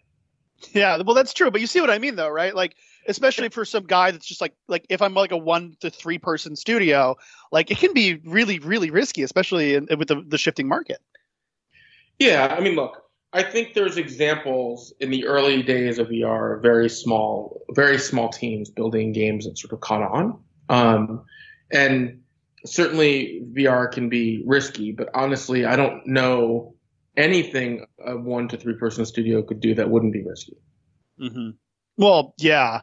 Yeah, well, that's true. But you see what I mean, though, right? Like especially for some guy that's just like like if I'm like a one to three person studio, like it can be really really risky, especially in, with the, the shifting market. Yeah, I mean, look, I think there's examples in the early days of VR, very small, very small teams building games that sort of caught on. Um, and certainly VR can be risky, but honestly, I don't know anything a one to three person studio could do that wouldn't be risky. Mm-hmm. Well, yeah.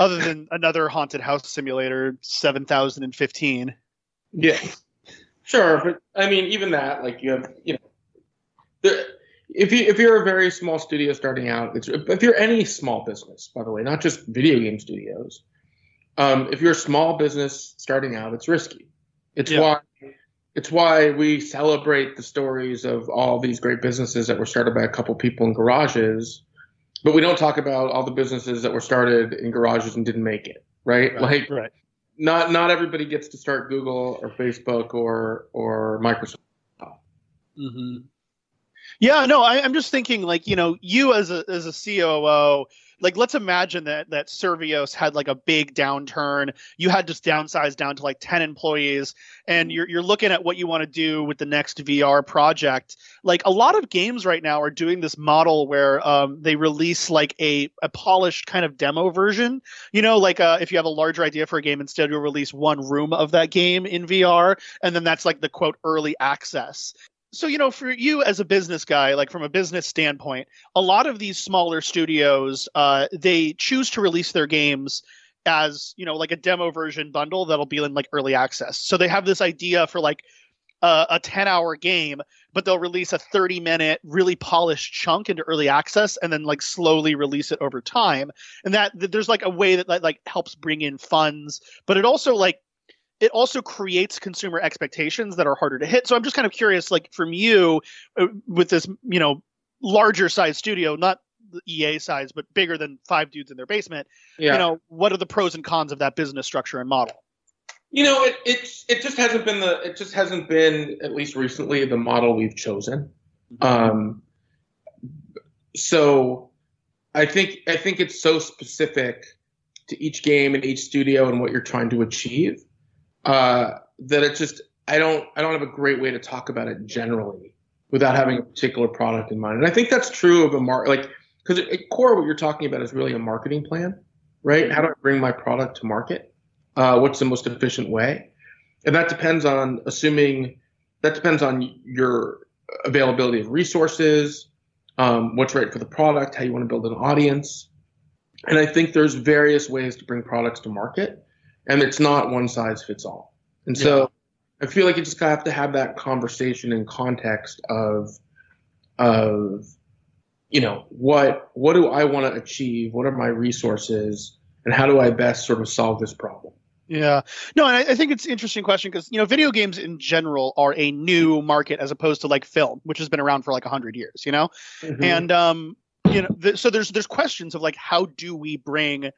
Other than another haunted house simulator, seven thousand and fifteen. Yeah, sure, but I mean, even that, like you have, you know, the, if you if you're a very small studio starting out, if you're any small business, by the way, not just video game studios, um, if you're a small business starting out, it's risky. It's yeah. why it's why we celebrate the stories of all these great businesses that were started by a couple people in garages, but we don't talk about all the businesses that were started in garages and didn't make it. Right? right like, right. not not everybody gets to start Google or Facebook or or Microsoft. Mm-hmm. Yeah, no, I, am just thinking like you know you as a as a COO like let's imagine that that Survios had like a big downturn. You had to downsize down to like 10 employees and you're you're looking at what you want to do with the next VR project. Like a lot of games right now are doing this model where um, they release like a, a polished kind of demo version. You know, like uh, if you have a larger idea for a game, instead you'll release one room of that game in VR, and then that's like the quote early access so you know for you as a business guy like from a business standpoint a lot of these smaller studios uh, they choose to release their games as you know like a demo version bundle that'll be in like early access. So they have this idea for like uh, a 10 hour game but they'll release a 30 minute really polished chunk into early access and then like slowly release it over time. And that, there's like a way that like helps bring in funds but it also like it also creates consumer expectations that are harder to hit. So I'm just kind of curious, like from you, uh, with this, you know, larger size studio, not the EA size, but bigger than five dudes in their basement. Yeah. You know, what are the pros and cons of that business structure and model? You know, it it's it just hasn't been the it just hasn't been at least recently the model we've chosen. Mm-hmm. Um, so I think I think it's so specific to each game and each studio and what you're trying to achieve uh, that it just I don't I don't have a great way to talk about it generally without having a particular product in mind. And I think that's true of a market, like because at core what you're talking about is really a marketing plan, right? How do I bring my product to market? Uh, what's the most efficient way? And that depends on assuming that depends on your availability of resources, um, what's right for the product, how you want to build an audience. And I think there's various ways to bring products to market and it's not one size fits all. And so. I feel like you just have to have that conversation in context of of you know what what do I want to achieve? What are my resources? And how do I best sort of solve this problem? Yeah, no, and I, I think it's an interesting question because you know video games in general are a new market as opposed to like film, which has been around for like hundred years, you know, mm-hmm. and um, you know, th- so there's there's questions of like how do we bring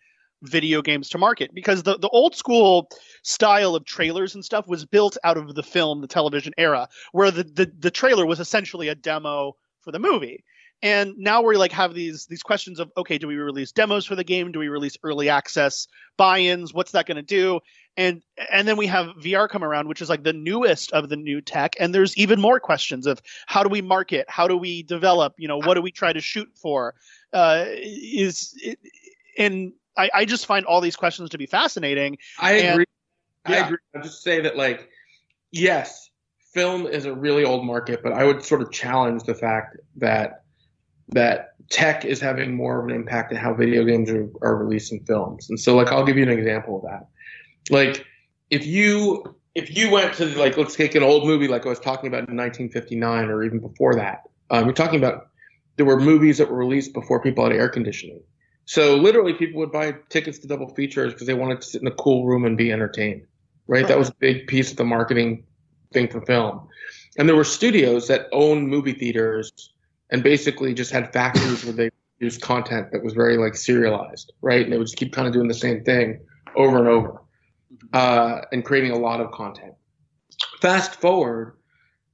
video games to market because the, the old school style of trailers and stuff was built out of the film the television era where the, the, the trailer was essentially a demo for the movie. And now we like have these these questions of okay do we release demos for the game? Do we release early access buy-ins? What's that going to do? And and then we have vr come around which is like the newest of the new tech and there's even more questions of how do we market? How do we develop? You know what do we try to shoot for? Uh, is it, and I, I just find all these questions to be fascinating. I agree. Yeah. I agree. I'll just say that, like, yes, film is a really old market, but I would sort of challenge the fact that that tech is having more of an impact on how video games are, are releasing films. And so, like, I'll give you an example of that. Like, if you if you went to like let's take an old movie like I was talking about in 1959 or even before that, um, you're talking about there were movies that were released before people had air conditioning. So literally, people would buy tickets to double features because they wanted to sit in a cool room and be entertained. Right? That was a big piece of the marketing thing for film. And there were studios that owned movie theaters and basically just had factories where they produced content that was very like serialized, right? And they would just keep kind of doing the same thing over and over uh, and creating a lot of content. Fast forward,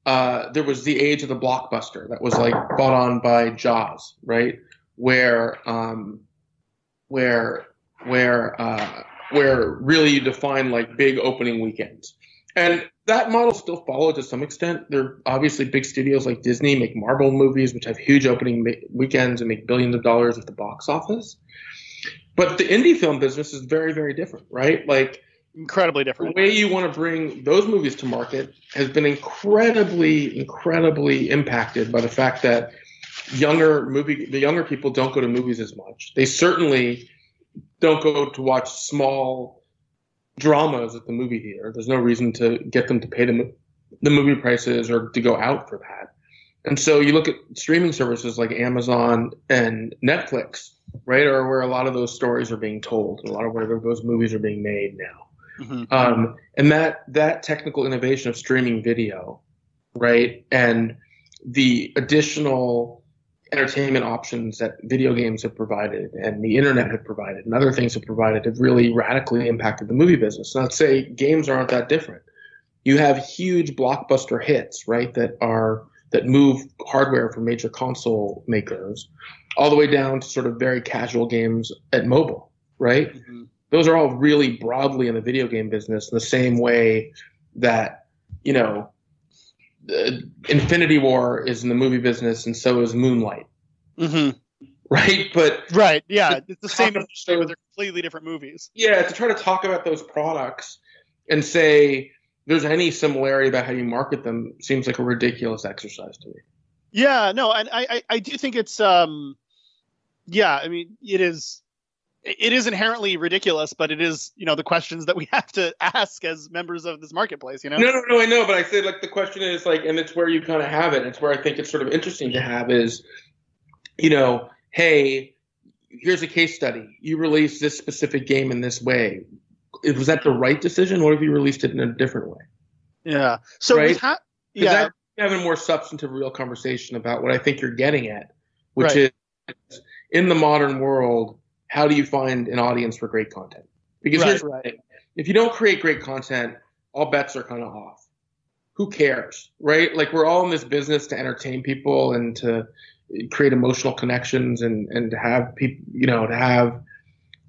uh, there was the age of the blockbuster that was like bought on by Jaws, right? Where um, where where uh, where really you define like big opening weekends. And that model still followed to some extent. There are obviously big studios like Disney make Marvel movies, which have huge opening ma- weekends and make billions of dollars at the box office. But the indie film business is very, very different, right? Like incredibly different. the way you want to bring those movies to market has been incredibly, incredibly impacted by the fact that younger movie, the younger people don't go to movies as much. They certainly don't go to watch small dramas at the movie theater. There's no reason to get them to pay the, the movie prices or to go out for that. And so you look at streaming services like Amazon and Netflix, right, are where a lot of those stories are being told, and a lot of where those movies are being made now. Mhm. Um, and that that technical innovation of streaming video, right, and the additional entertainment options that video games have provided and the internet have provided and other things have provided have really radically impacted the movie business. And I'd say games aren't that different. You have huge blockbuster hits, right, that are that move hardware from major console makers all the way down to sort of very casual games at mobile, right? Mhm. those are all really broadly in the video game business in the same way that you know the infinity war is in the movie business and so is moonlight Mhm. right but Right. Yeah. It's the same industry, but they're completely different movies. yeah to try to talk about those products and say there's any similarity about how you market them seems like a ridiculous exercise to me Yeah. No, and I, I, I do think it's, um, yeah. I mean, it is. It is inherently ridiculous, but it is, you know, the questions that we have to ask as members of this marketplace. You know. No, no, no, I know, but I say like the question is like, and it's where you kind of have it. It's where I think it's sort of interesting to have is, you know, hey, here's a case study. You released this specific game in this way. Was that the right decision? What if you released it in a different way? Yeah. So Right? ha- yeah. that- having a more substantive, real conversation about what I think you're getting at, which Right. is in the modern world, how do you find an audience for great content? Because Right, here's right. if you don't create great content, all bets are kind of off. Who cares, right? Like we're all in this business to entertain people and to create emotional connections and and to have people, you know, to have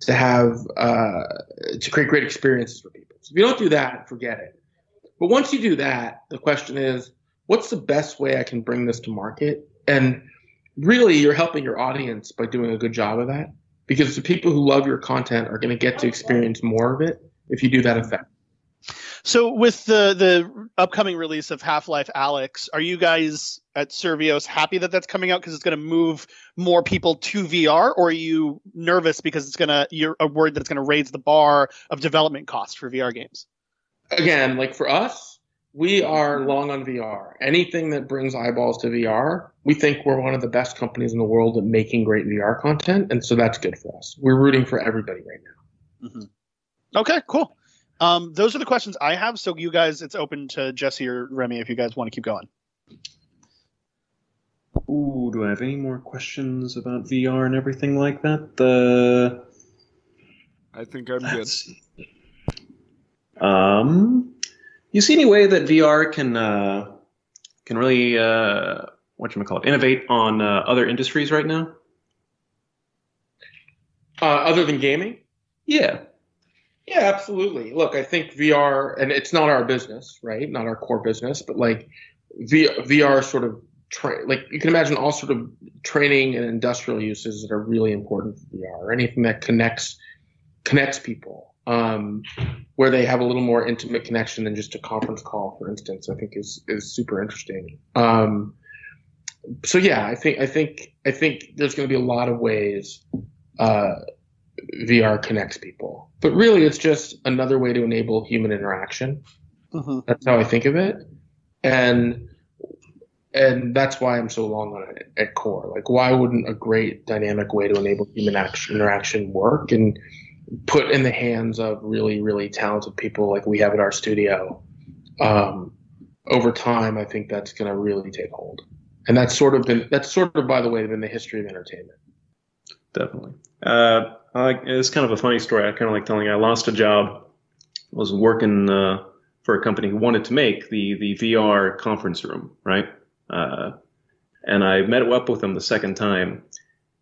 to have uh, to create great experiences for people. So if you don't do that, forget it. But once you do that, the question is, what's the best way I can bring this to market? And really, you're helping your audience by doing a good job of that because the people who love your content are going to get to experience more of it if you do that effect. So with the the upcoming release of Half Life Alyx, are you guys at Survios happy that that's coming out because it's going to move more people to VR, or are you nervous because it's going to you're a word that it's going to raise the bar of development costs for VR games? Again, like for us, we are long on VR. Anything that brings eyeballs to VR, we think we're one of the best companies in the world at making great VR content, and so that's good for us. We're rooting for everybody right now. Okay, cool. Um, those are the questions I have. So you guys, it's open to Jesse or Remy if you guys want to keep going. Ooh, do I have any more questions about VR and everything like that? The I think I'm good. Let's see. Um, you see any way that VR can uh, can really uh, what you call it innovate on uh, other industries right now? Uh, other than gaming, Yeah, Yeah, absolutely. Look, I think VR, and it's not our business, right? Not our core business, but like V- VR sort of tra- like you can imagine all sort of training and industrial uses that are really important for VR, or anything that connects connects people, um, where they have a little more intimate connection than just a conference call, for instance. I think is is super interesting. Um, so yeah, I think I think I think there's going to be a lot of ways. Uh, VR connects people. But really, it's just another way to enable human interaction. Mm-hmm. That's how I think of it, and and that's why I'm so long on it at core. Like, why wouldn't a great dynamic way to enable human action, interaction work and put in the hands of really, really talented people like we have at our studio? Um, over time, I think that's going to really take hold, and that's sort of been that's sort of, by the way, been the history of entertainment. definitely. Uh, I, it's kind of a funny story. I kind of like telling. I lost a job. Was working uh, for a company who wanted to make the the VR conference room, right? Uh, and I met up with them the second time,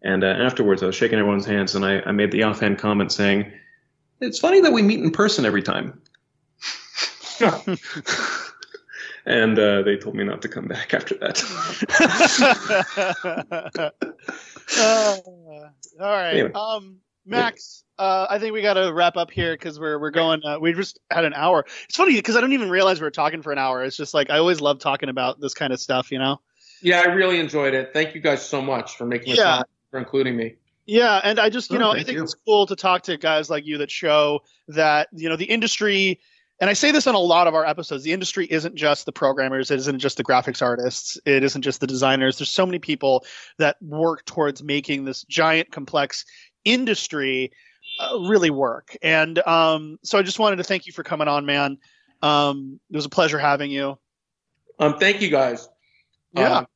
And uh, afterwards, I was shaking everyone's hands, and I, I made the offhand comment saying, "It's funny that we meet in person every time." and uh, they told me not to come back after that. Uh, all right. Anyway. Um, Max, uh, I think we got to wrap up here because we're we're going. Uh, we just had an hour. It's funny because I don't even realize we are talking for an hour. It's just like I always love talking about this kind of stuff, you know. Yeah, I really enjoyed it. Thank you guys so much for making the Yeah. For including me. Yeah, and I just you Oh, know I think you. it's cool to talk to guys like you that show that you know the industry. And I say this on a lot of our episodes. The industry isn't just the programmers. It isn't just the graphics artists. It isn't just the designers. There's so many people that work towards making this giant, complex industry uh, really work. And um, so I just wanted to thank you for coming on, man. Um, it was a pleasure having you. Um, thank you guys. Yeah. Um,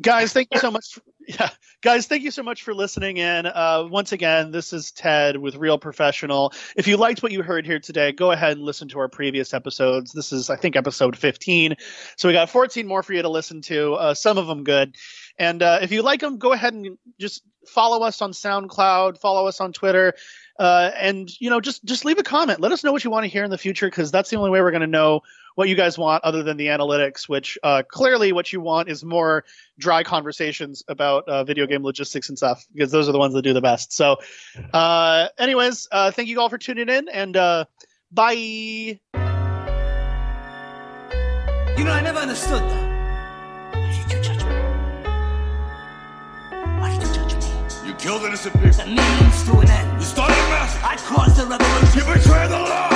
guys thank you so much for, yeah guys thank you so much for listening in. Uh, once again this is ted with real professional. If you liked what you heard here today go ahead and listen to our previous episodes. This is i think episode 15 so we got 14 more for you to listen to uh, some of them good. And uh, if you like them go ahead and just follow us on soundcloud follow us on twitter uh, and you know just just leave a comment let us know what you want to hear in the future because that's the only way we're going to know what you guys want other than the analytics which uh, clearly what you want is more dry conversations about uh, video game logistics and stuff because those are the ones that do the best. So, uh, anyways, uh, thank you all for tuning in and uh, bye. You know, I never understood that. Why did you judge me? Why did you judge me? You killed innocent people. The means to an end. You started a massacre. I caused a revolution. You betrayed the law.